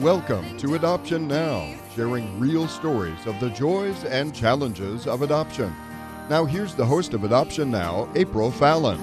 Welcome to Adoption Now, sharing real stories of the joys and challenges of adoption. Now, here's the host of Adoption Now, April Fallon.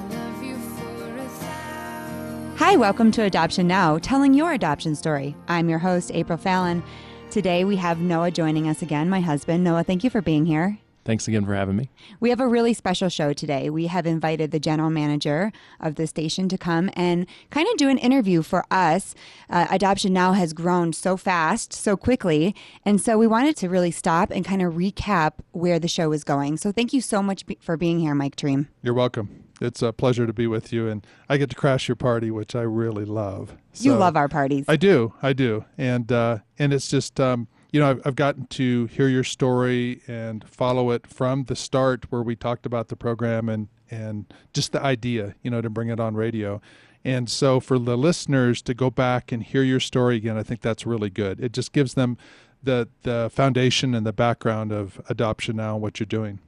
Hi, welcome to Adoption Now, telling your adoption story. I'm your host, April Fallon. Today we have Noah joining us again, my husband. Noah, thank you for being here. Thanks again for having me. We have a really special show today. We have invited the general manager of the station to come and kind of do an interview for us. Uh, Adoption Now has grown so fast, so quickly. And so we wanted to really stop and kind of recap where the show is going. So thank you so much be- for being here, Mike Dream. You're welcome. It's a pleasure to be with you, and I get to crash your party, which I really love. you love our parties. I do, I do, and uh, and it's just um, you know I've, I've gotten to hear your story and follow it from the start, where we talked about the program and and just the idea, you know, to bring it on radio. And so for the listeners to go back and hear your story again, I think that's really good. It just gives them the the foundation and the background of adoption now and what you're doing.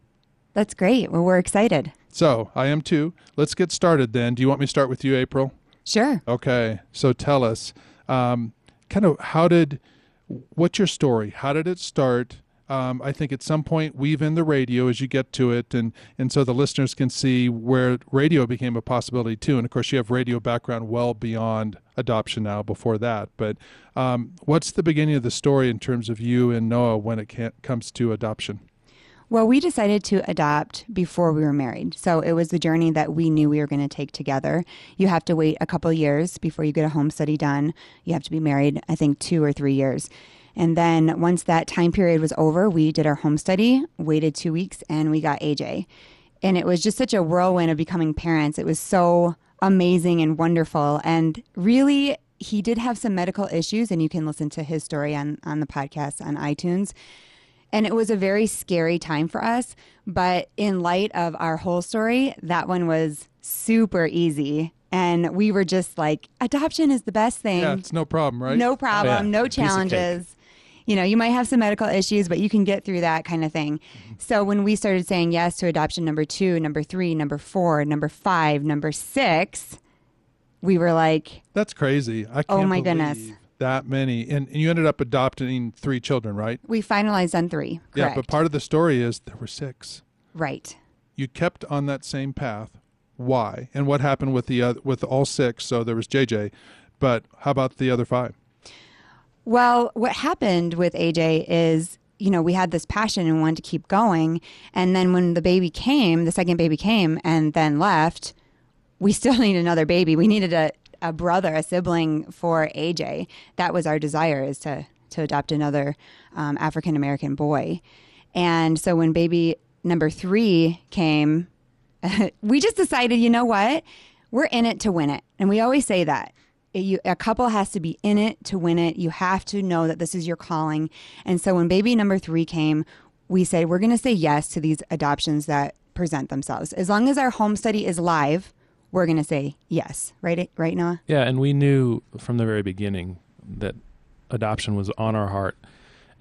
That's great. Well, we're excited. So I am too. Let's get started then. Do you want me to start with you, April? Sure. Okay. So tell us, um, kind of how did, what's your story? How did it start? Um, I think at some point weave in the radio as you get to it, and and so the listeners can see where radio became a possibility too. And of course, you have radio background well beyond adoption now. Before that, but um, what's the beginning of the story in terms of you and Noah when it comes to adoption? Well, we decided to adopt before we were married. So it was the journey that we knew we were going to take together. You have to wait a couple years before you get a home study done. You have to be married, I think, two or three years. And then once that time period was over, we did our home study, waited two weeks, and we got AJ. And it was just such a whirlwind of becoming parents. It was so amazing and wonderful. And really, he did have some medical issues, and you can listen to his story on, on the podcast on iTunes. And it was a very scary time for us. But in light of our whole story, that one was super easy. And we were just like, adoption is the best thing. Yeah, it's no problem, right? No problem, Yeah, no piece of cake. challenges. You know, you might have some medical issues, but you can get through that kind of thing. Mm-hmm. So when we started saying yes to adoption number two, number three, number four, number five, number six, we were like, That's crazy. I can't Oh, my goodness. That many. And, and you ended up adopting three children, right? we finalized on three. Yeah, but part of the story is there were six. right. You kept on that same path. Why? And what happened with the other, with all six? So there was JJ, but how about the other five? Well, what happened with AJ is, you know, we had this passion and wanted to keep going. And then when the baby came, the second baby came and then left, we still need another baby. We needed a, a brother, a sibling for AJ. That was our desire is to, to adopt another um, African American boy. And so when baby number three came, we just decided, you know what? We're in it to win it. And we always say that. You, a couple has to be in it to win it. You have to know that this is your calling. And so when baby number three came, we said, we're going to say yes to these adoptions that present themselves. As long as our home study is live, we're going to say yes. Right, right, Noah? Yeah, and we knew from the very beginning that adoption was on our heart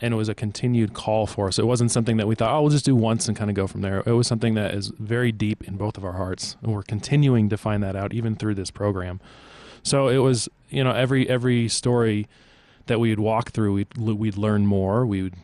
and it was a continued call for us. It wasn't something that we thought, oh, we'll just do once and kind of go from there. It was something that is very deep in both of our hearts. And we're continuing to find that out even through this program. So it was, you know, every every story that we would walk through, we'd, we'd learn more. We would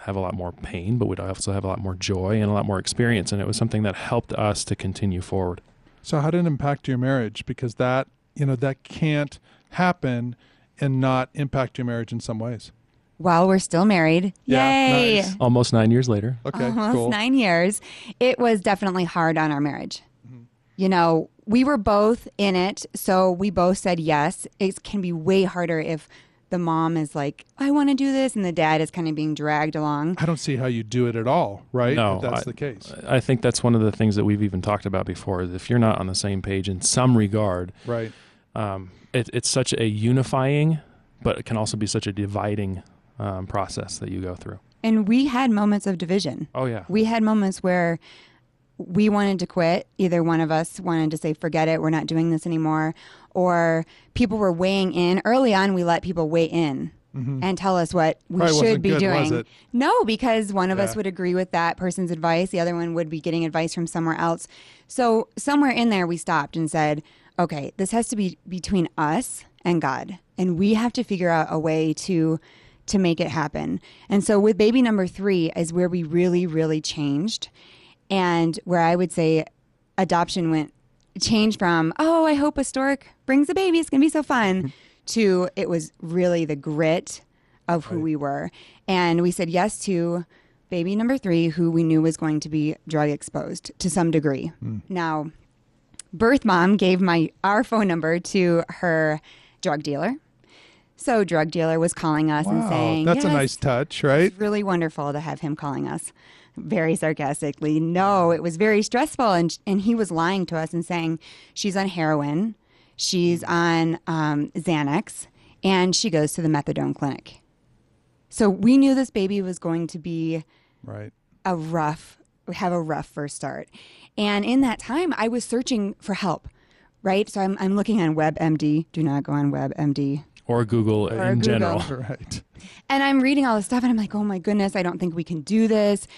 have a lot more pain, but we'd also have a lot more joy and a lot more experience. And it was something that helped us to continue forward. So how did it impact your marriage? Because that, you know, that can't happen and not impact your marriage in some ways. While we're still married. Yeah, Yay. nice. Almost nine years later. Okay, almost cool. nine years. It was definitely hard on our marriage. Mm-hmm. You know, we were both in it, so we both said yes. It can be way harder if the mom is like, I want to do this, and the dad is kind of being dragged along. I don't see how you do it at all, right? No, if that's I- the case. I think that's one of the things that we've even talked about before. Is if you're not on the same page in some regard, Right. um, it, it's such a unifying, but it can also be such a dividing um, process that you go through. And we had moments of division. Oh yeah, We had moments where we wanted to quit. Either one of us wanted to say, forget it, we're not doing this anymore. Or people were weighing in. Early on, we let people weigh in mm-hmm. and tell us what we Probably should be good, doing. No, because one of us would agree with that person's advice, the other one would be getting advice from somewhere else. So somewhere in there, we stopped and said, "Okay, this has to be between us and God, and we have to figure out a way to." to make it happen. And so with baby number 3 is where we really really changed and where I would say adoption went changed from oh I hope a stork brings a baby it's gonna be so fun to it was really the grit of who we were. And we said yes to baby number three who we knew was going to be drug exposed to some degree. Hmm. Now birth mom gave my our phone number to her drug dealer. So drug dealer was calling us and saying that's a nice touch, right? it's really wonderful to have him calling us very sarcastically. No, it was very stressful. And, and he was lying to us and saying she's on heroin, she's on um, Xanax, and she goes to the methadone clinic. So we knew this baby was going to be Right. a rough have a rough first start and in that time i was searching for help right so i'm, I'm looking on webmd do not go on webmd or Google Or in Google. general. Right. and I'm reading all this stuff and I'm like, oh my goodness, I don't think we can do this.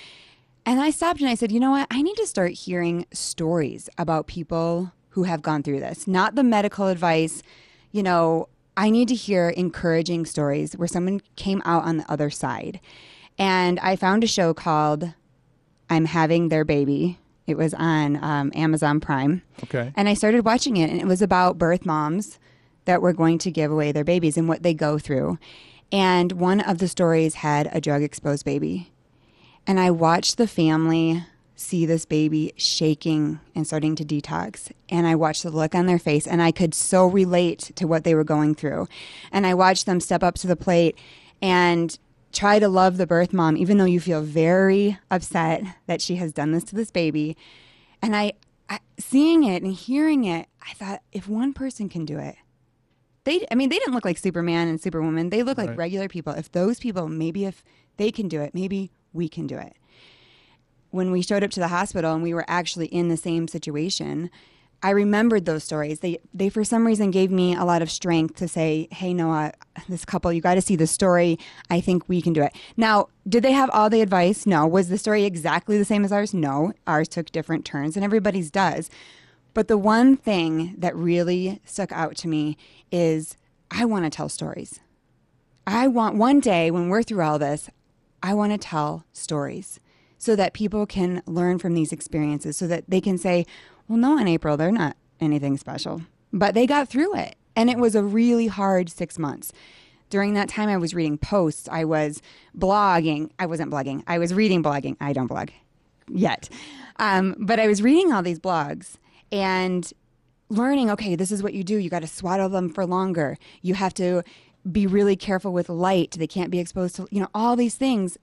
And I stopped and I said, you know what? I need to start hearing stories about people who have gone through this, not the medical advice. You know, I need to hear encouraging stories where someone came out on the other side. And I found a show called I'm Having Their Baby. It was on um, Amazon Prime. Okay. And I started watching it, and it was about birth moms that were going to give away their babies and what they go through. And one of the stories had a drug exposed baby. And I watched the family see this baby shaking and starting to detox. And I watched the look on their face, and I could so relate to what they were going through. And I watched them step up to the plate and try to love the birth mom, even though you feel very upset that she has done this to this baby. And I, I seeing it and hearing it, I thought if one person can do it, they I mean they didn't look like Superman and Superwoman. They look like regular people. If those people, maybe if they can do it, maybe we can do it. When we showed up to the hospital and we were actually in the same situation, I remembered those stories. They they for some reason gave me a lot of strength to say, "Hey Noah, this couple, you got to see the story. I think we can do it." Now, did they have all the advice? No. Was the story exactly the same as ours? No. Ours took different turns and everybody's does. But the one thing that really stuck out to me is I want to tell stories. I want one day when we're through all this, I want to tell stories so that people can learn from these experiences, so that they can say, well, Noah and April, they're not anything special, but they got through it. And it was a really hard six months. During that time, I was reading posts, I was blogging. I wasn't blogging, I was reading blogging. I don't blog yet. Um, but I was reading all these blogs and learning okay this is what you do you got to swaddle them for longer you have to be really careful with light. They can't be exposed to you know all these things.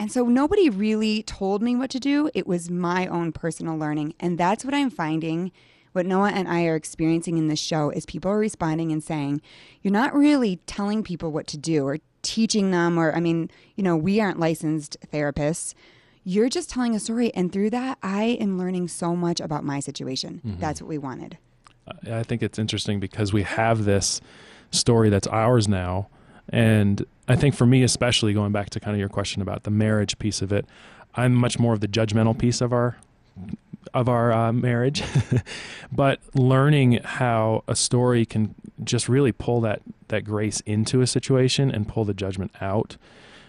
And so nobody really told me what to do. It was my own personal learning. And that's what i'm finding what noah and i are experiencing in this show is people are responding and saying you're not really telling people what to do or teaching them or i mean you know we aren't licensed therapists. You're just telling a story. And through that i am learning so much about my situation. Mm-hmm. That's what we wanted. I think it's interesting because we have this story that's ours now. And I think for me, especially going back to kind of your question about the marriage piece of it, I'm much more of the judgmental piece of our of our uh, marriage, but learning how a story can just really pull that that grace into a situation and pull the judgment out.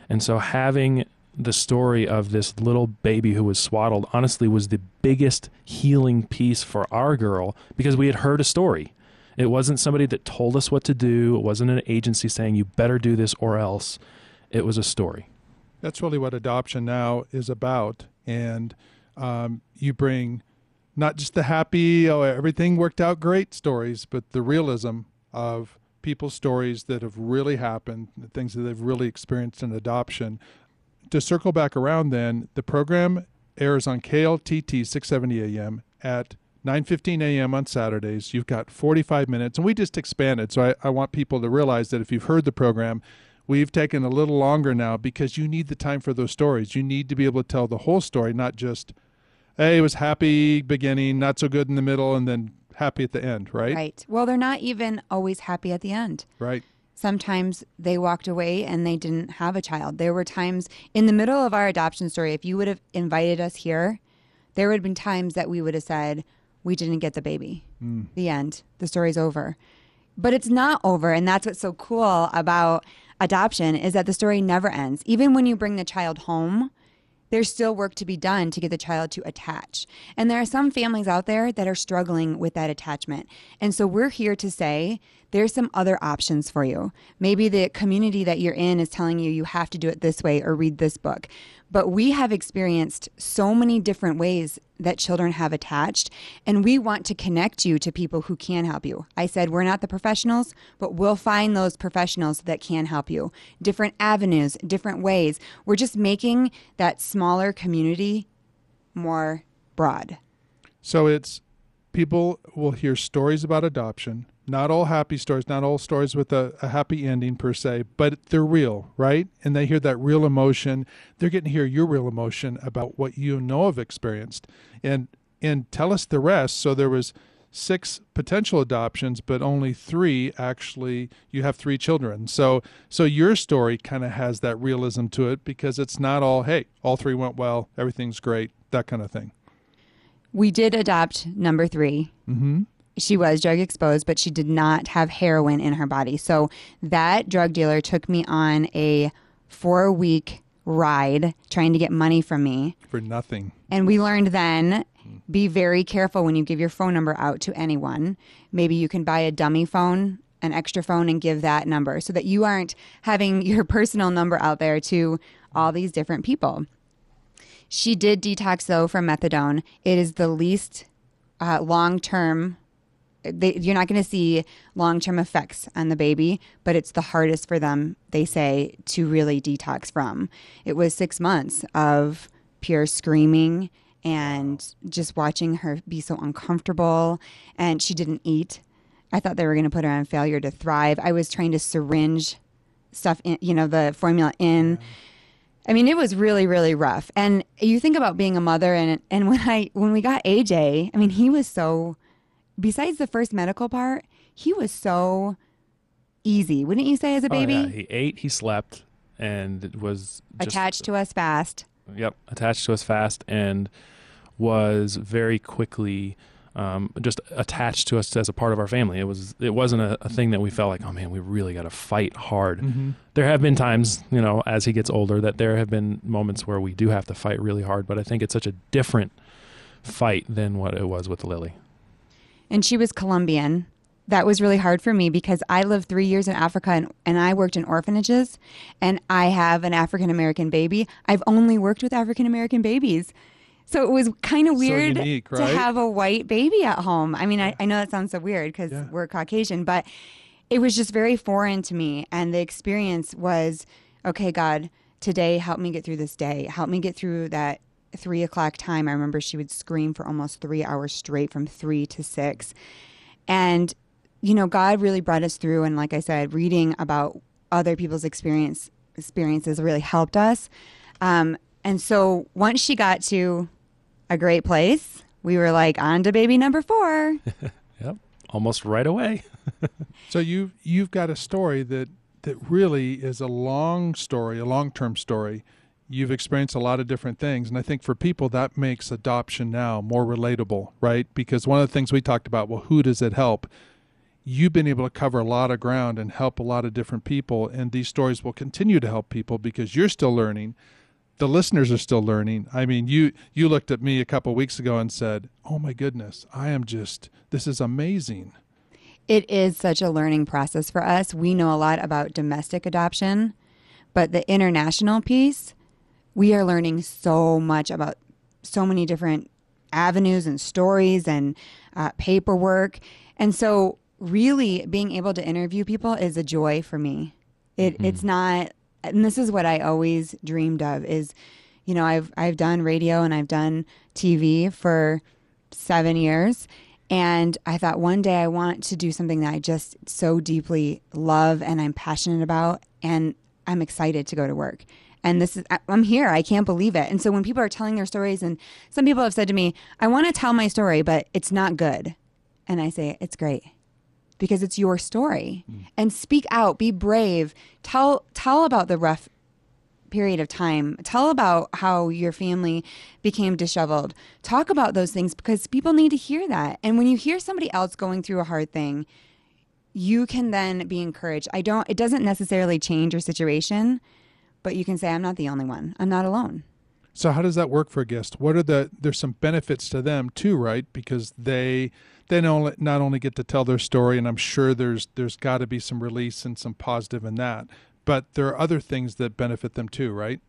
And so having the story of this little baby who was swaddled honestly was the biggest healing piece for our girl because we had heard a story. It wasn't somebody that told us what to do. It wasn't an agency saying you better do this or else. It was a story. That's really what adoption now is about. And um, you bring not just the happy, oh, everything worked out great stories, but the realism of people's stories that have really happened, the things that they've really experienced in adoption. To circle back around, then, the program airs on KLTT 670 AM at 9.15 a.m. on Saturdays. You've got 45 minutes, and we just expanded. So I, I want people to realize that if you've heard the program, we've taken a little longer now because you need the time for those stories. You need to be able to tell the whole story, not just, hey, it was happy beginning, not so good in the middle, and then happy at the end, right? Right. Well, they're not even always happy at the end. Right. Sometimes they walked away and they didn't have a child. There were times in the middle of our adoption story, if you would have invited us here, there would have been times that we would have said, We didn't get the baby. Hmm. The end. The story's over. But it's not over. And that's what's so cool about adoption is that the story never ends. Even when you bring the child home, there's still work to be done to get the child to attach. And there are some families out there that are struggling with that attachment. And so we're here to say there's some other options for you. Maybe the community that you're in is telling you you have to do it this way or read this book. But we have experienced so many different ways that children have attached, and we want to connect you to people who can help you. I said we're not the professionals, but we'll find those professionals that can help you. Different avenues, different ways. We're just making that smaller community more broad. So it's people will hear stories about adoption. Not all happy stories, not all stories with a, a, happy ending per se, but they're real, right? And they hear that real emotion. They're getting to hear your real emotion about what you know have experienced. And and tell us the rest. So there was six potential adoptions, but only three actually you have three children. So so your story kind of has that realism to it because it's not all, hey, all three went well, everything's great, that kind of thing. We did adopt number 3 Mm-hmm she was drug exposed, but she did not have heroin in her body. So that drug dealer took me on a four week ride trying to get money from me. For nothing. And we learned then be very careful when you give your phone number out to anyone. Maybe you can buy a dummy phone, an extra phone, and give that number so that you aren't having your personal number out there to all these different people. She did detox though from methadone. It is the least uh, long term they, you're not going to see long term effects on the baby, but it's the hardest for them, they say, to really detox from. It was six months of pure screaming and just watching her be so uncomfortable. And she didn't eat. I thought they were going to put her on failure to thrive. I was trying to syringe stuff in, you know, the formula in. I mean, it was really, really rough. And you think about being a mother, and and when I when we got AJ, I mean, he was so besides the first medical part, he was so easy, wouldn't you say, as a baby? Oh, yeah. He ate, he slept, and it was just, attached to us fast. Yep, attached to us fast, and was very quickly um, just attached to us as a part of our family. It was it wasn't a, a thing that we felt like, oh man, we really got to fight hard. Mm-hmm. There have been times, you know, as he gets older, that there have been moments where we do have to fight really hard. But I think it's such a different fight than what it was with Lily and she was Colombian. That was really hard for me because I lived three years in Africa and, and I worked in orphanages and I have an African American baby. I've only worked with African American babies. So it was kind of weird so unique, right? to have a white baby at home. I mean, I, I know that sounds so weird because yeah. we're Caucasian, but it was just very foreign to me. And the experience was okay, God, today help me get through this day. Help me get through that three o'clock time, I remember she would scream for almost three hours straight from three to six. And, you know, God really brought us through. And like I said, reading about other people's experience experiences really helped us. Um, and so once she got to a great place, we were like on to baby number four. yep, almost right away. so you you've got a story that that really is a long story, a long term story you've experienced a lot of different things. And i think for people that makes adoption now more relatable right? Because one of the things we talked about well who does it help? You've been able to cover a lot of ground and help a lot of different people. And these stories will continue to help people because you're still learning. The listeners are still learning. I mean you you looked at me a couple weeks ago and said oh my goodness i am just this is amazing. It is such a learning process for us. We know a lot about domestic adoption but the international piece we are learning so much about so many different avenues and stories and uh, paperwork. And so, really, being able to interview people is a joy for me. It, mm-hmm. It's not, and this is what I always dreamed of is, you know, I've, I've done radio and I've done TV for seven years. And I thought one day I want to do something that I just so deeply love and I'm passionate about. And I'm excited to go to work and this is I'm here. I can't believe it. And so when people are telling their stories and some people have said to me, "I want to tell my story, but it's not good." And I say, "It's great. because it's your story. Mm. And speak out, be brave. Tell tell about the rough period of time. Tell about how your family became disheveled. Talk about those things because people need to hear that. And when you hear somebody else going through a hard thing, you can then be encouraged. I don't it doesn't necessarily change your situation, but you can say I'm not the only one. I'm not alone. So how does that work for a guest? What are the there's some benefits to them too, right? Because they they not not only get to tell their story, and I'm sure there's there's got to be some release and some positive in that, but there are other things that benefit them too, right?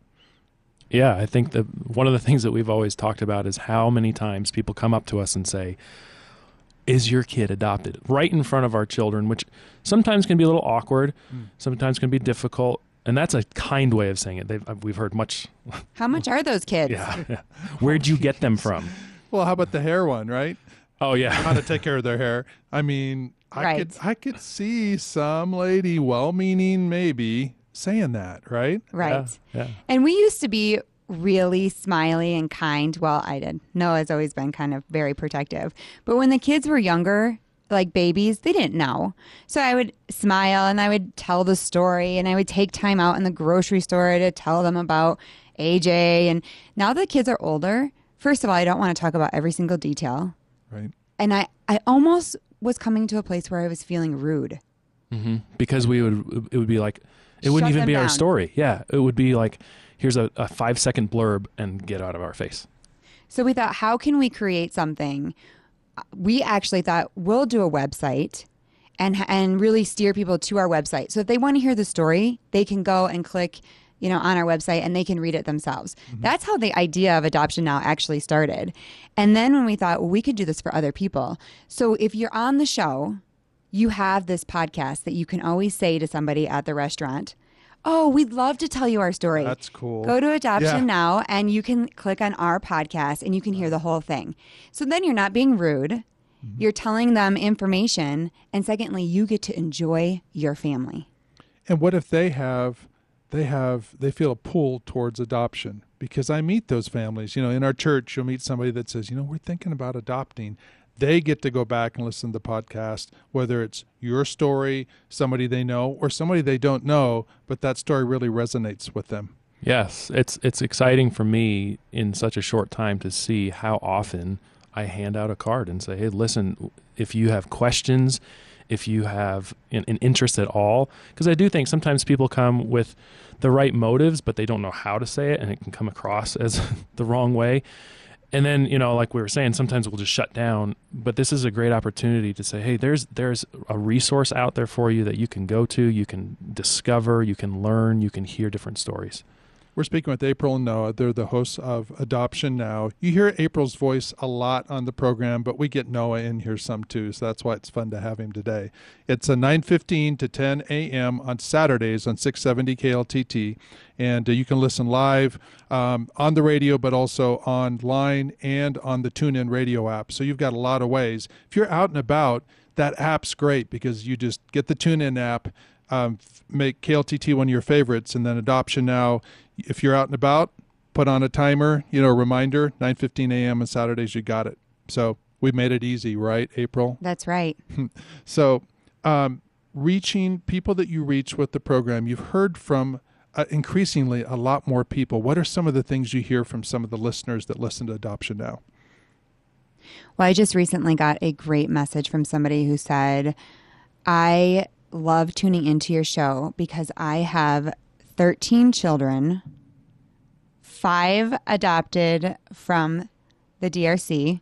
Yeah, I think that one of the things that we've always talked about is how many times people come up to us and say, "Is your kid adopted?" right in front of our children, which sometimes can be a little awkward, hmm. sometimes can be difficult, and that's a kind way of saying it. They've, uh, we've heard much. How much are those kids? Yeah, yeah. Where'd you get them from? Well, how about the hair one, right? Oh yeah, How to take care of their hair. I mean, I Right. could I could see some lady, well-meaning maybe, saying that, right? Right. Yeah, yeah. And we used to be really smiley and kind. Well, I did. Noah's always been kind of very protective. But when the kids were younger, like babies, they didn't know. So I would smile and I would tell the story and I would take time out in the grocery store to tell them about AJ. And now that the kids are older, first of all, I don't want to talk about every single detail. Right. And I, I almost was coming to a place where I was feeling rude. Mm-hmm. Because we would, it would be like, it wouldn't even them be our story. Yeah, it would be like, here's a, a five second blurb and get out of our face. So we thought, how can we create something? We actually thought we'll do a website and and really steer people to our website. So if they want to hear the story, they can go and click, you know, on our website and they can read it themselves. Mm-hmm. That's how the idea of adoption now actually started. And then when we thought, well, we could do this for other people. So if you're on the show, you have this podcast that you can always say to somebody at the restaurant, "Oh, we'd love to tell you our story." That's cool. Go to Adoption Yeah. Now and you can click on our podcast and you can hear the whole thing. So then you're not being rude. Mm-hmm. You're telling them information. And secondly, you get to enjoy your family. And what if they have they have they feel a pull towards adoption? Because I meet those families. You know, in our church you'll meet somebody that says, you know, we're thinking about adopting. They get to go back and listen to the podcast, whether it's your story, somebody they know, or somebody they don't know, but that story really resonates with them. Yes, it's it's exciting for me in such a short time to see how often I hand out a card and say, "Hey, listen, if you have questions, if you have an, an interest at all, because I do think sometimes people come with the right motives, but they don't know how to say it, and it can come across as the wrong way." And then, you know, like we were saying, sometimes we'll just shut down. But this is a great opportunity to say, hey, there's there's a resource out there for you that you can go to, you can discover, you can learn, you can hear different stories. We're speaking with April and Noah. They're the hosts of Adoption Now. You hear April's voice a lot on the program, but we get Noah in here some too, so that's why it's fun to have him today. It's a 9:15 to 10 a.m. on Saturdays on 670 KLTT, and uh, you can listen live um, on the radio, but also online and on the TuneIn Radio app. So you've got a lot of ways. If you're out and about, that app's great because you just get the TuneIn app um, make KLTT one of your favorites, and then Adoption Now. If you're out and about, put on a timer, you know, a reminder, 9:15 a.m. on Saturdays. You got it. So we made it easy, right, April? That's right. So, um, reaching people that you reach with the program, you've heard from uh, increasingly a lot more people. What are some of the things you hear from some of the listeners that listen to Adoption Now? Well, I just recently got a great message from somebody who said, I love tuning into your show because I have 13 children, five adopted from the DRC,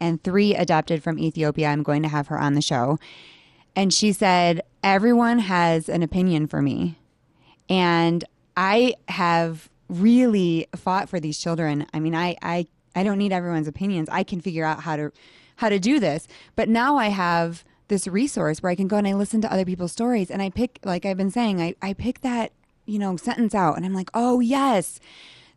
and three adopted from Ethiopia. I'm going to have her on the show. And she said, Everyone has an opinion for me. And I have really fought for these children. I mean, I, I, I don't need everyone's opinions. I can figure out how to how to do this. But now I have this resource where I can go and I listen to other people's stories and I pick like I've been saying, I, I pick that, you know, sentence out and I'm like, oh yes.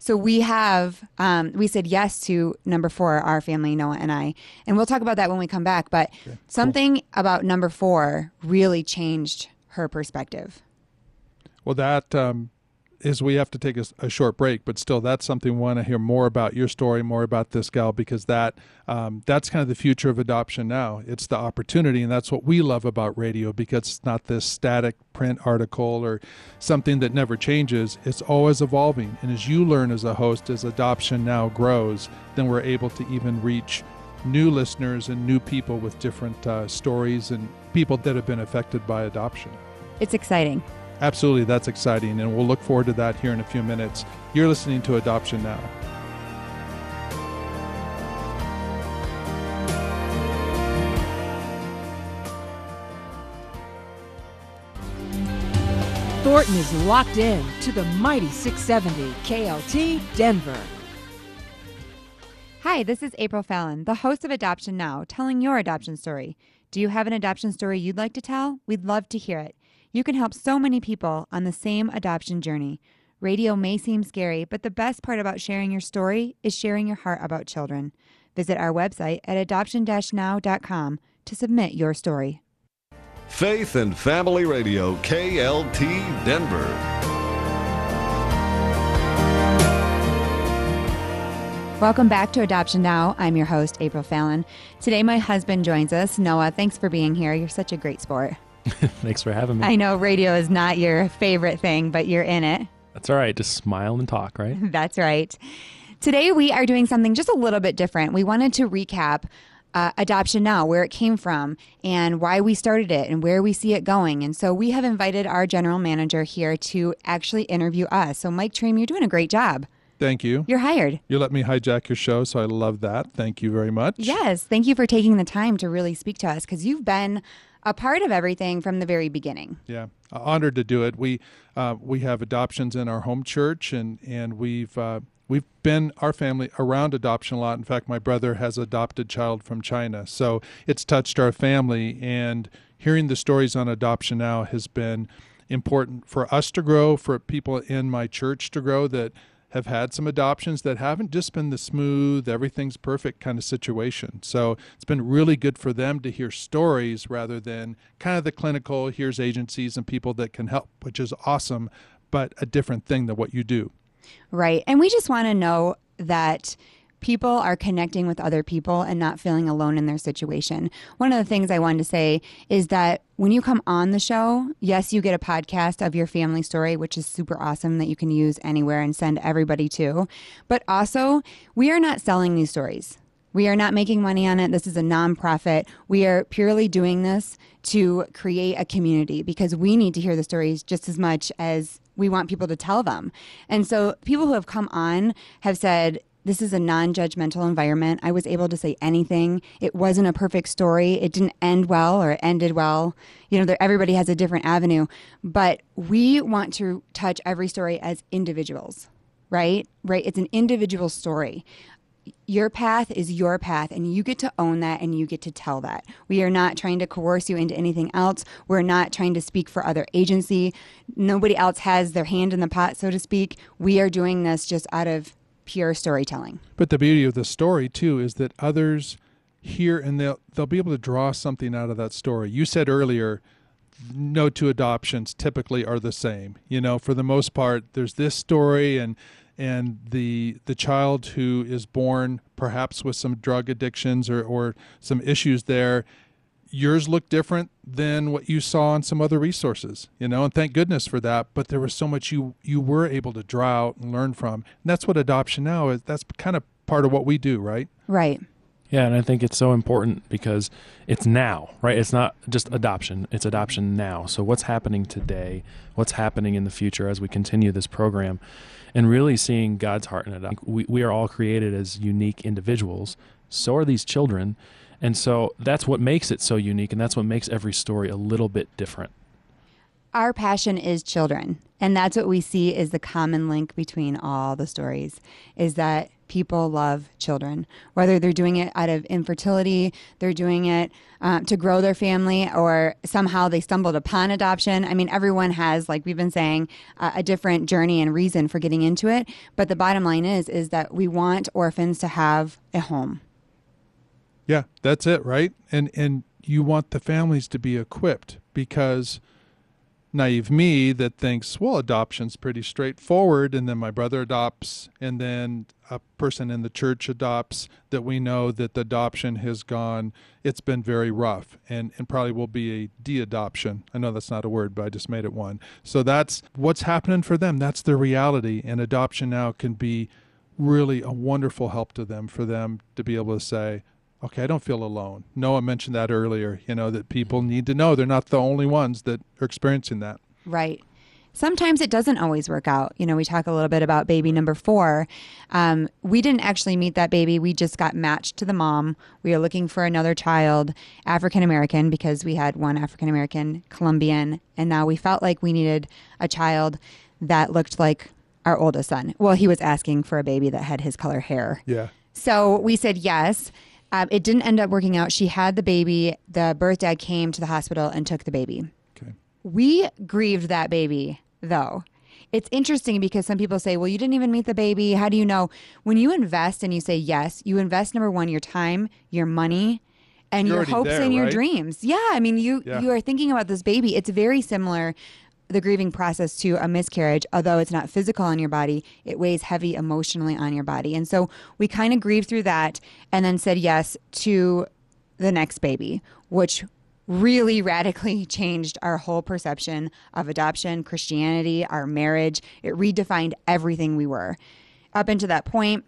So we have um, we said yes to number four, our family, Noah and I, and we'll talk about that when we come back. But something about number four really changed her perspective. Well, that um, is we have to take a, a, short break, but still, that's something we want to hear more about your story, more about this gal, because that um, that's kind of the future of adoption now. It's the opportunity, and that's what we love about radio because it's not this static print article or something that never changes. It's always evolving, and as you learn as a host, as adoption now grows, then we're able to even reach new listeners and new people with different uh, stories and people that have been affected by adoption. It's exciting. Absolutely, that's exciting, and we'll look forward to that here in a few minutes. You're listening to Adoption Now. Thornton is locked in to the mighty 670 KLTT Denver. Hi, this is April Fallon, the host of Adoption Now, telling your adoption story. Do you have an adoption story you'd like to tell? We'd love to hear it. You can help so many people on the same adoption journey. Radio may seem scary, but the best part about sharing your story is sharing your heart about children. Visit our website at adoption now.com to submit your story. Faith and Family Radio, KLTT Denver. Welcome back to Adoption Now. I'm your host, April Fallon. Today, my husband joins us. Noah, thanks for being here. You're such a great sport. Thanks for having me. I know radio is not your favorite thing, but you're in it. That's all right. Just smile and talk, right? That's right. Today, we are doing something just a little bit different. We wanted to recap uh, Adoption Now, where it came from, and why we started it, and where we see it going. And so, we have invited our general manager here to actually interview us. So, Mike Treem, you're doing a great job. Thank you. You're hired. You let me hijack your show, so I love that. Thank you very much. Yes. Thank you for taking the time to really speak to us because you've been a part of everything from the very beginning. Yeah, honored to do it. We uh, we have adoptions in our home church, and and we've uh, we've been our family around adoption a lot. In fact, my brother has adopted child from China, so it's touched our family. And hearing the stories on adoption now has been important for us to grow, for people in my church to grow. That have had some adoptions that haven't just been the smooth, everything's perfect kind of situation. So it's been really good for them to hear stories rather than kind of the clinical, here's agencies and people that can help, which is awesome, but a different thing than what you do. Right. And we just want to know that people are connecting with other people and not feeling alone in their situation. One of the things I wanted to say is that when you come on the show, yes, you get a podcast of your family story, which is super awesome that you can use anywhere and send everybody to. But also, we are not selling these stories. We are not making money on it. This is a nonprofit. We are purely doing this to create a community because we need to hear the stories just as much as we want people to tell them. And so people who have come on have said, this is a non judgmental environment. I was able to say anything. It wasn't a perfect story. It didn't end well or it ended well. You know, everybody has a different avenue. But we want to touch every story as individuals, right? Right? It's an individual story. Your path is your path, and you get to own that and you get to tell that. We are not trying to coerce you into anything else. We're not trying to speak for other agency. Nobody else has their hand in the pot, so to speak. We are doing this just out of pure storytelling. But the beauty of the story too is that others hear and they'll they'll be able to draw something out of that story. You said earlier no two adoptions typically are the same. You know, for the most part there's this story and and the the child who is born perhaps with some drug addictions or, or some issues there yours looked different than what you saw on some other resources you know and thank goodness for that but there was so much you you were able to draw out and learn from. And that's what adoption now is that's kind of part of what we do right? Right. Yeah and i think it's so important because it's now right? It's not just adoption it's adoption now. So what's happening today? What's happening in the future as we continue this program? And really seeing god's heart in it. We, we are all created as unique individuals. So are these children and so that's what makes it so unique, and that's what makes every story a little bit different. Our passion is children, and that's what we see is the common link between all the stories is that people love children, whether they're doing it out of infertility, they're doing it um, to grow their family, or somehow they stumbled upon adoption. I mean, everyone has, like we've been saying, uh, a different journey and reason for getting into it. But the bottom line is, is that we want orphans to have a home. Yeah, that's it, right? And and you want the families to be equipped because naive me that thinks, well, adoption's pretty straightforward, and then my brother adopts, and then a person in the church adopts, that we know that the adoption has gone, it's been very rough, and, and probably will be a de adoption. I know that's not a word, but I just made it one. So that's what's happening for them. That's their reality, and adoption now can be really a wonderful help to them for them to be able to say, okay, I don't feel alone. Noah mentioned that earlier, you know, that people need to know they're not the only ones that are experiencing that. Right. Sometimes it doesn't always work out. You know, we talk a little bit about baby number four. Um, we didn't actually meet that baby. We just got matched to the mom. We were looking for another child, African American, because we had one African American, Colombian, and now we felt like we needed a child that looked like our oldest son. Well, he was asking for a baby that had his color hair. Yeah. So we said yes. Um, it didn't end up working out. She had the baby. The birth dad came to the hospital and took the baby. Okay. We grieved that baby, though. It's interesting because some people say, well, you didn't even meet the baby. How do you know? When you invest and you say yes, you invest number one, your time, your money, and You're your hopes there, and your right? dreams. Yeah. I mean, you, Yeah. you are thinking about this baby. It's very similar the grieving process to a miscarriage, although it's not physical on your body, it weighs heavy emotionally on your body. And so we kind of grieved through that and then said yes to the next baby, which really radically changed our whole perception of adoption, Christianity, our marriage. It redefined everything we were. Up until that point,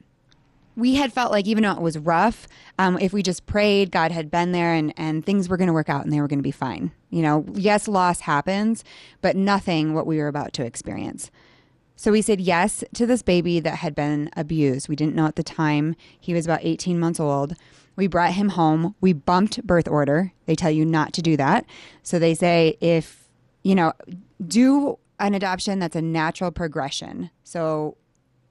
we had felt like even though it was rough, um, if we just prayed, God had been there and, and things were going to work out and they were going to be fine. You know, yes, loss happens, but nothing what we were about to experience. So we said yes to this baby that had been abused. We didn't know at the time. He was about 18 months old. We brought him home. We bumped birth order. They tell you not to do that. So they say if, you know, do an adoption that's a natural progression. So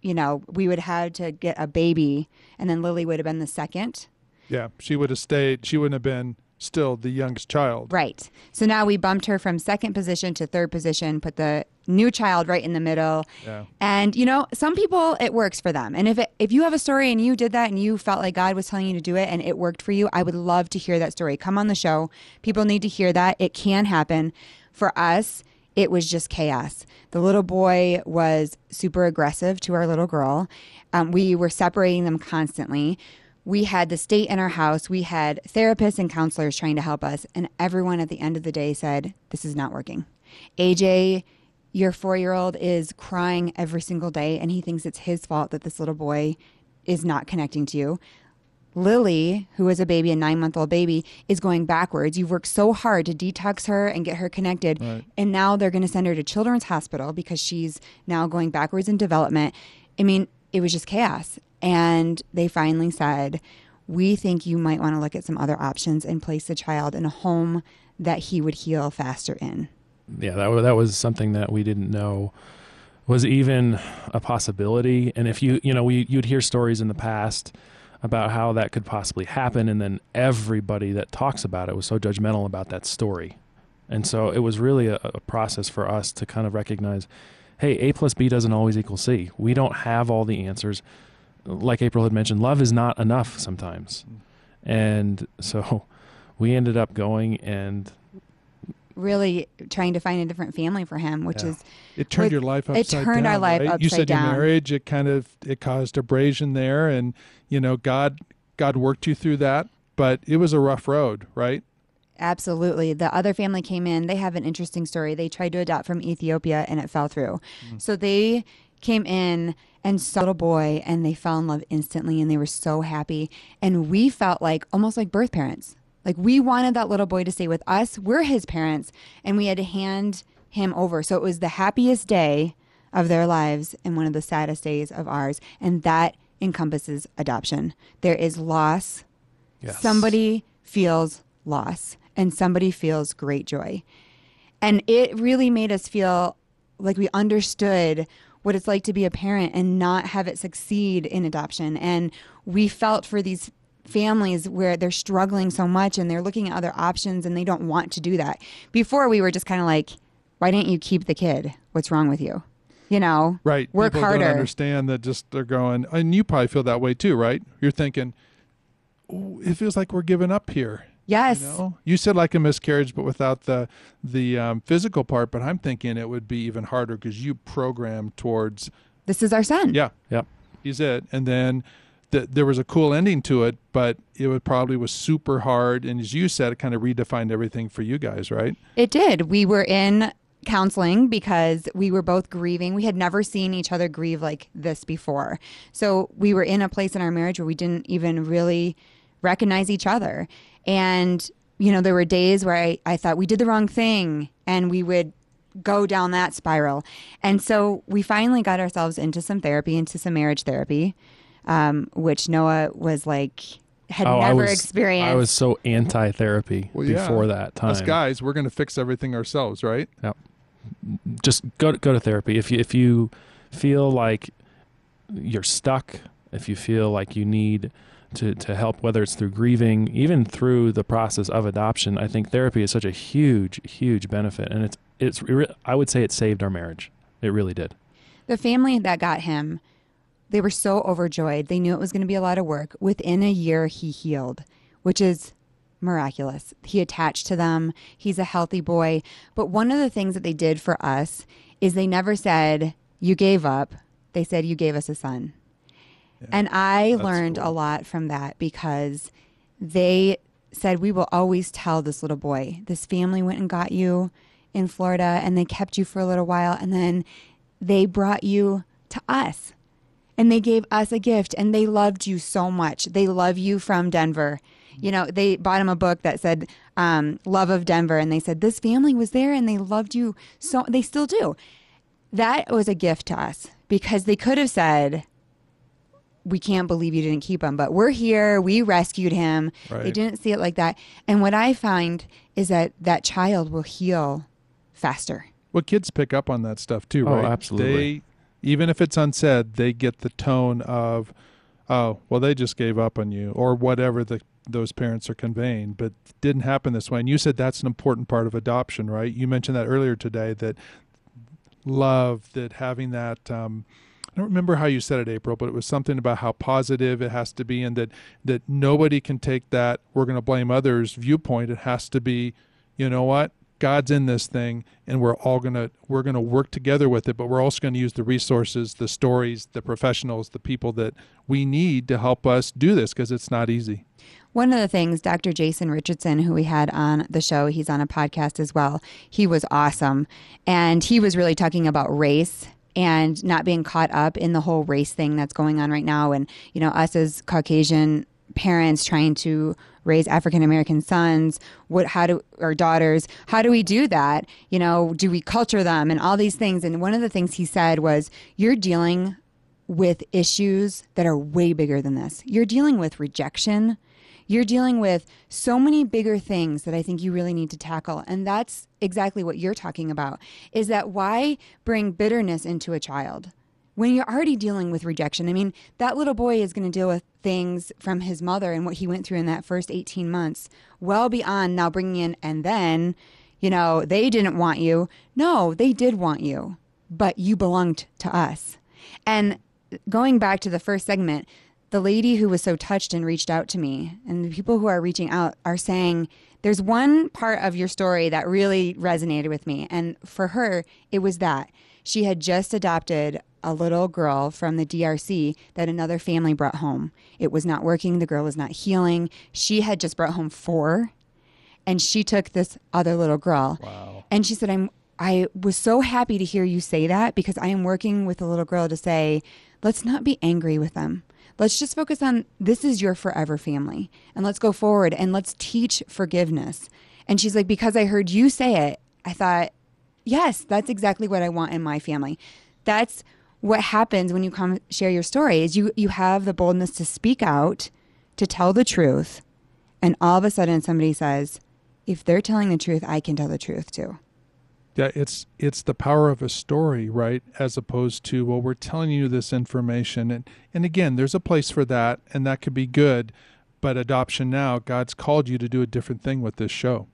you know, we would have had to get a baby, and then Lily would have been the second. Yeah. She would have stayed, she wouldn't have been still the youngest child. Right. So now we bumped her from second position to third position, put the new child right in the middle. Yeah. And you know, some people it works for them. And if it, if you have a story and you did that and you felt like God was telling you to do it and it worked for you, I would love to hear that story. Come on the show. People need to hear that. It can happen. For us, it was just chaos. The little boy was super aggressive to our little girl. Um, we were separating them constantly. We had the state in our house. We had therapists and counselors trying to help us. And everyone at the end of the day said, This is not working. AJ, your four year old is crying every single day, and he thinks it's his fault that this little boy is not connecting to you. Lily, who is a baby, a nine month old baby, is going backwards. You've worked so hard to detox her and get her connected. Right. And now they're going to send her to Children's Hospital because she's now going backwards in development. I mean, it was just chaos. And they finally said, We think you might want to look at some other options and place the child in a home that he would heal faster in. yeah, that that was something that we didn't know was even a possibility. And if you you know we you'd hear stories in the past about how that could possibly happen, and then everybody that talks about it was so judgmental about that story. And so it was really a, a process for us to kind of recognize, hey, A plus B doesn't always equal C. We don't have all the answers. Like April had mentioned, love is not enough sometimes. Mm. And so we ended up going and Really trying to find a different family for him, which Yeah. is It turned It- your life it turned down. our life right? You said down. your marriage, it kind of it caused abrasion there, and you know God God worked you through that, but it was a rough road, right? Absolutely. The other family came in. They have an interesting story. They tried to adopt from Ethiopia and it fell through. Mm-hmm. So they came in and saw a little boy and they fell in love instantly and they were so happy. And we felt like almost like birth parents. Like we wanted that little boy to stay with us. We're his parents and we had to hand him over. So it was the happiest day of their lives and one of the saddest days of ours. And that encompasses adoption. There is loss, yes. somebody feels loss and somebody feels great joy. And it really made us feel like we understood what it's like to be a parent and not have it succeed in adoption. And we felt for these families where they're struggling so much and they're looking at other options and they don't want to do that. Before we were just kind of like, why didn't you keep the kid? What's wrong with you? You know, Right. work People harder. Don't understand that just they're going, and you probably feel that way too, right? You're thinking, "Ooh, it feels like we're giving up here. Yes. You, know? you said like a miscarriage, but without the the um, physical part. But I'm thinking it would be even harder because you program towards. This is our son. Yeah. Yep. He's it, and then th- there was a cool ending to it, but it would probably was super hard. And as you said, it kind of redefined everything for you guys, right? It did. We were in counseling because we were both grieving. We had never seen each other grieve like this before. So we were in a place in our marriage where we didn't even really recognize each other. And, you know, there were days where I, I thought we did the wrong thing and we would go down that spiral. And so we finally got ourselves into some therapy, into some marriage therapy, um, which Noah was like, had Oh, I never was, experienced. I was so anti therapy Well, yeah. before that time. Us guys, we're going to fix everything ourselves, right? just go go to therapy if you if you feel like you're stuck if you feel like you need to, to help whether it's through grieving even through the process of adoption i think therapy is such a huge huge benefit and it's it's i would say it saved our marriage it really did The family that got him, they were so overjoyed. They knew it was going to be a lot of work. Within a year, he healed, which is miraculous. He attached to them. He's a healthy boy. But one of the things that they did for us is they never said, You gave up. They said, You gave us a son. and I learned cool. a lot from that because they said, We will always tell this little boy, this family went and got you in Florida and they kept you for a little while and then they brought you to us and they gave us a gift and they loved you so much. They love you from Denver. You know, they bought him a book that said um, Love of Denver and they said, This family was there and they loved you so, they still do. That was a gift to us because they could have said, we can't believe you didn't keep him, but we're here. We rescued him. They didn't see it like that. And what I find is that that child will heal faster. Well, kids pick up on that stuff too, Oh, right? absolutely. They, even if it's unsaid, they get the tone of, "Oh, well, they just gave up on you," or whatever the those parents are conveying. But didn't happen this way. And you said that's an important part of adoption, right? You mentioned that earlier today. That love, that having that. Um, I don't remember how you said it, April, but it was something about how positive it has to be, and that that nobody can take that we're going to blame others viewpoint. It has to be, you know what, God's in this thing, and we're all gonna we're gonna work together with it. But we're also to use the resources, the stories, the professionals, the people that we need to help us do this because it's not easy. One of the things, Dr. Jason Richardson, who we had on the show, he's on a podcast as well. He was awesome. And he was really talking about race and not being caught up in the whole race thing that's going on right now. And, you know, us as Caucasian parents trying to raise African American sons, what, how do, or daughters, how do we do that? You know, do we culture them and all these things? And one of the things he said was, you're dealing with issues that are way bigger than this. You're dealing with rejection. You're dealing with so many bigger things that I think you really need to tackle. And that's exactly what you're talking about. Is that why bring bitterness into a child? When you're already dealing with rejection, I mean, that little boy is going to deal with things from his mother and what he went through in that first 18 months, well beyond now bringing in, and then, you know, they didn't want you. No, they did want you, but you belonged to us. And going back to the first segment, the lady who was so touched and reached out to me, and the people who are reaching out are saying, there's one part of your story that really resonated with me. And for her, it was that she had just adopted a little girl from the DRC that another family brought home. It was not working, the girl was not healing. She had just brought home four, and she took this other little girl. Wow. And she said, I'm I was so happy to hear you say that because I am working with a little girl to say, let's not be angry with them. Let's just focus on this is your forever family. And let's go forward and let's teach forgiveness. And she's like, because I heard you say it, I thought, yes, that's exactly what I want in my family. That's what happens when you come share your story is you you have the boldness to speak out, to tell the truth, and all of a sudden somebody says, if they're telling the truth, I can tell the truth too. Yeah, it's it's the power of a story, right? As opposed to well, we're telling you this information, and and again, there's a place for that, and that could be good. But adoption now, God's called you to do a different thing with this show.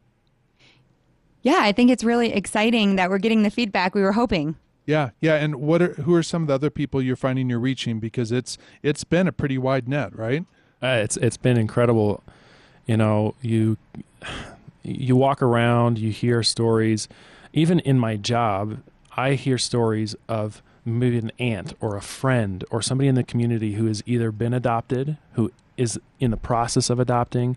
Yeah, I think it's really exciting that we're getting the feedback we were hoping. Yeah, yeah. And what are who are some of the other people you're finding you're reaching? Because it's it's been a pretty wide net, right? Uh, it's it's been incredible. You know, you you walk around, you hear stories. Even in my job, I hear stories of maybe an aunt or a friend or somebody in the community who has either been adopted, who is in the process of adopting.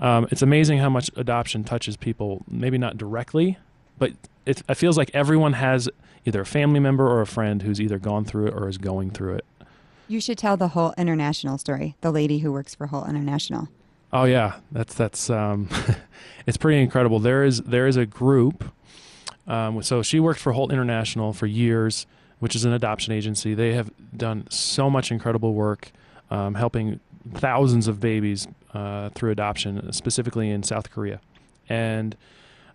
Um, it's amazing how much adoption touches people, maybe not directly, but it, it feels like everyone has either a family member or a friend who's either gone through it or is going through it. You should tell the Holt International story. The lady who works for Holt International. Oh yeah, that's that's um, it's pretty incredible. There is there is a group. Um, so she worked for Holt International for years, which is an adoption agency. They have done so much incredible work, um, helping thousands of babies uh, through adoption, specifically in South Korea, and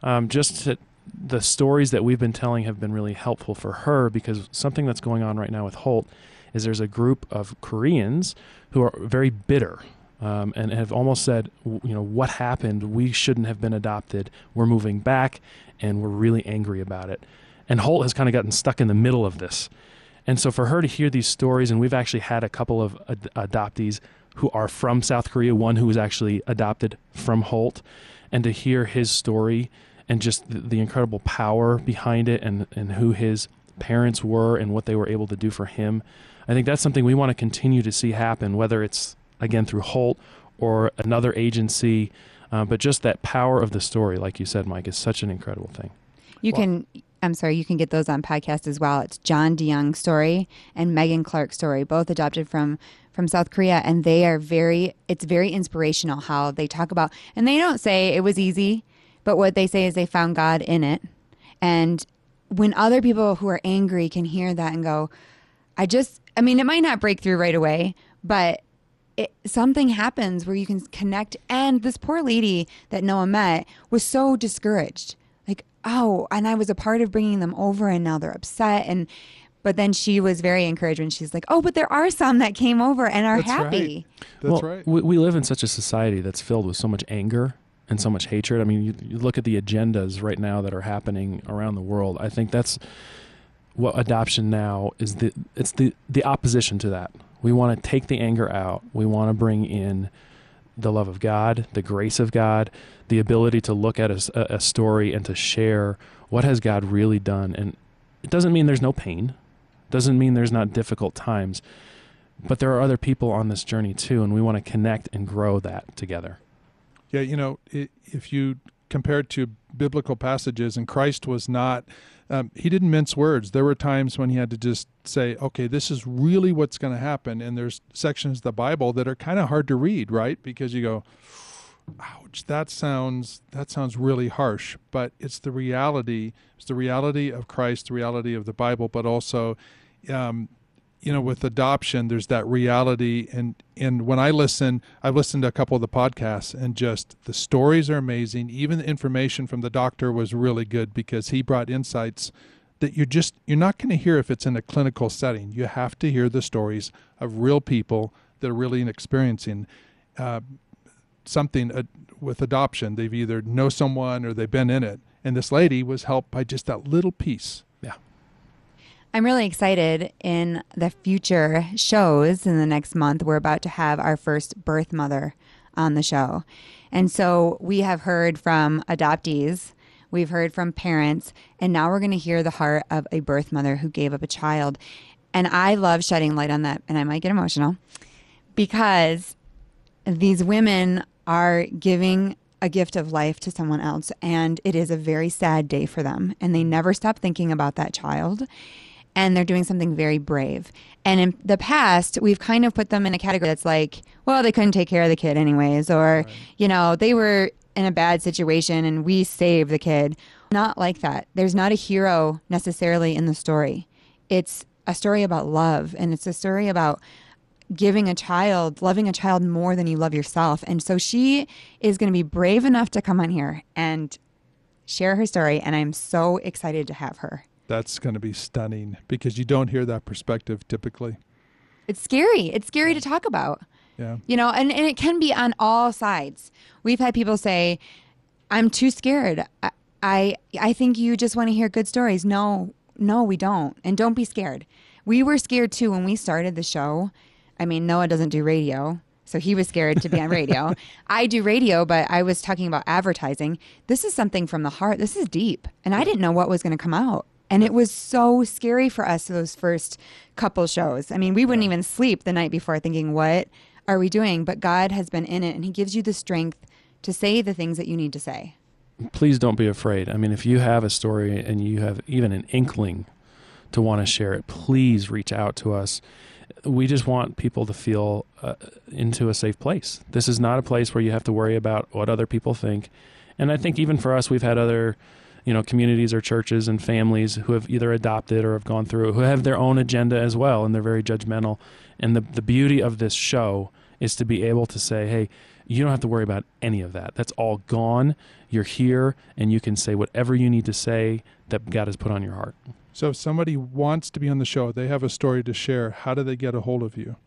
um, just to, the stories that we've been telling have been really helpful for her because something that's going on right now with Holt is there's a group of Koreans who are very bitter um, and have almost said, you know, what happened? We shouldn't have been adopted. We're moving back, and we're really angry about it. And Holt has kind of gotten stuck in the middle of this. And so for her to hear these stories, and we've actually had a couple of ad- adoptees who are from South Korea, one who was actually adopted from Holt, and to hear his story and just the, the incredible power behind it and, and who his parents were and what they were able to do for him. I think that's something we want to continue to see happen, whether it's again through Holt or another agency. Uh, but just that power of the story, like you said, Mike, is such an incredible thing. You can, I'm sorry, you can get those on podcast as well. It's John DeYoung story and Megan Clark's story, both adopted from from South Korea, and they are very. It's very inspirational how they talk about, and they don't say it was easy, but what they say is they found God in it, and when other people who are angry can hear that and go, I just, I mean, it might not break through right away, but it, something happens where you can connect. And this poor lady that Noah met was so discouraged. Like, oh, and I was a part of bringing them over, and now they're upset. And but then she was very encouraged when she's like, oh, but there are some that came over and are That's happy. right. That's well, right. We, we live in such a society that's filled with so much anger and so much hatred. I mean, you, you look at the agendas right now that are happening around the world. I think that's what adoption now is. The it's the the opposition to that. We want to take the anger out. We want to bring in the love of God, the grace of God, the ability to look at a, a story and to share what has God really done. And it doesn't mean there's no pain. Doesn't mean there's not difficult times. But there are other people on this journey too, and we want to connect and grow that together. Yeah, you know, if you compare it to biblical passages, and Christ was not, um, he didn't mince words. There were times when he had to just say, okay, this is really what's going to happen. And there's sections of the Bible that are kind of hard to read, right? Because you go, ouch, that sounds that sounds really harsh. But it's the reality. It's the reality of Christ, the reality of the Bible, but also um, you know with adoption there's that reality. And and when i listen i've listened to a couple of the podcasts and just the stories are amazing. Even the information from the doctor was really good because he brought insights that you're just you're not going to hear if it's in a clinical setting. You have to hear the stories of real people that are really experiencing uh, something uh, with adoption. They've either know someone or they've been in it. And this lady was helped by just that little piece I'm really excited in the future shows in the next month. We're about to have our first birth mother on the show. And so we have heard from adoptees, we've heard from parents, and now we're going to hear the heart of a birth mother who gave up a child. And I love shedding light on that, and I might get emotional because these women are giving a gift of life to someone else, and it is a very sad day for them. And they never stop thinking about that child and they're doing something very brave. And in the past, we've kind of put them in a category that's like, well, they couldn't take care of the kid anyways, or, right. you know, they were in a bad situation and we saved the kid. Not like that. There's not a hero necessarily in the story. It's a story about love and it's a story about giving a child, loving a child more than you love yourself. And so she is going to be brave enough to come on here and share her story. And I'm so excited to have her that's going to be stunning because you don't hear that perspective typically. It's scary. It's scary to talk about. Yeah. You know, and, and it can be on all sides. We've had people say, I'm too scared. I, I, I think you just want to hear good stories. No, no, we don't. And don't be scared. We were scared too when we started the show. I mean, Noah doesn't do radio. So he was scared to be on radio. I do radio, but I was talking about advertising. This is something from the heart. This is deep. And I didn't know what was going to come out. And it was so scary for us those first couple shows. I mean, we wouldn't even sleep the night before thinking, what are we doing? But God has been in it and He gives you the strength to say the things that you need to say. Please don't be afraid. I mean, if you have a story and you have even an inkling to want to share it, please reach out to us. We just want people to feel uh, into a safe place. This is not a place where you have to worry about what other people think. And I think even for us, we've had other, you know, communities or churches and families who have either adopted or have gone through, who have their own agenda as well, and they're very judgmental. And the the beauty of this show is to be able to say, hey, you don't have to worry about any of that. That's all gone. You're here, and you can say whatever you need to say that God has put on your heart. So if somebody wants to be on the show, they have a story to share. How do they get a hold of you?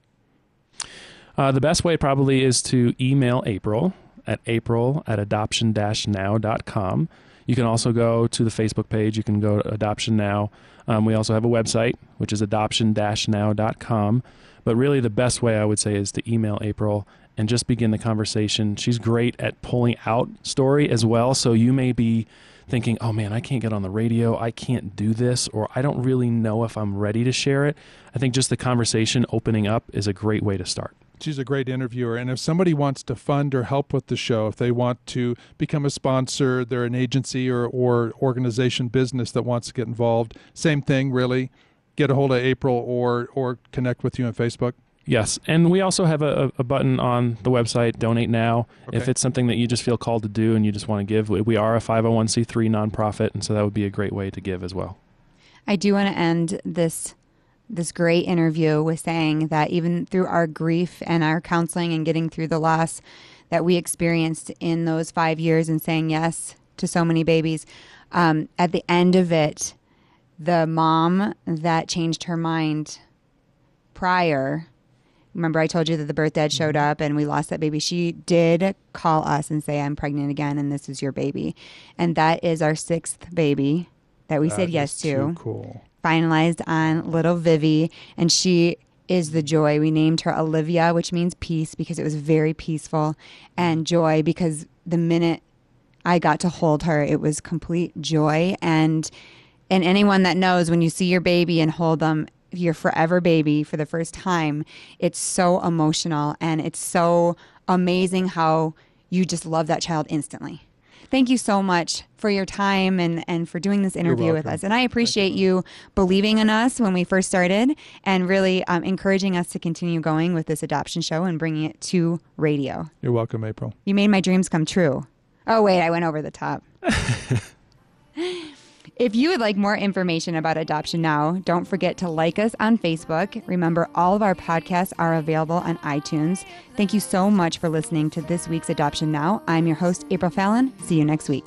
Uh, the best way probably is to email April at april at adoption now.com. You can also go to the Facebook page. You can go to Adoption Now. Um, we also have a website, which is adoption now.com. But really, the best way I would say is to email April and just begin the conversation. She's great at pulling out story as well. So you may be thinking, oh man, I can't get on the radio. I can't do this, or I don't really know if I'm ready to share it. I think just the conversation opening up is a great way to start. She's a great interviewer. And if somebody wants to fund or help with the show, if they want to become a sponsor, they're an agency or, or organization business that wants to get involved, same thing, really. Get a hold of April or, or connect with you on Facebook. Yes, and we also have a, a button on the website, Donate Now. Okay. If it's something that you just feel called to do and you just want to give, we- we are a 501c3 nonprofit, and so that would be a great way to give as well. I do want to end this this great interview with saying that even through our grief and our counseling and getting through the loss that we experienced in those five years and saying yes to so many babies, um, at the end of it, the mom that changed her mind prior. Remember, I told you that the birth dad showed up and we lost that baby. She did call us and say, I'm pregnant again and this is your baby. And that is our sixth baby that we said yes to Cool. Finalized on little Vivi, and she is the joy. We named her Olivia, which means peace because it was very peaceful, and joy because the minute I got to hold her, it was complete joy. And and anyone that knows when you see your baby and hold them, your forever baby for the first time, it's so emotional and it's so amazing how you just love that child instantly. Thank you so much for your time and, and for doing this interview with us. And I appreciate you believing in us when we first started and really um, encouraging us to continue going with this adoption show and bringing it to radio. You're welcome, April. You made my dreams come true. Oh, wait, I went over the top. if you would like more information about Adoption Now, don't forget to like us on Facebook. Remember, all of our podcasts are available on iTunes. Thank you so much for listening to this week's Adoption Now. I'm your host, April Fallon. See you next week.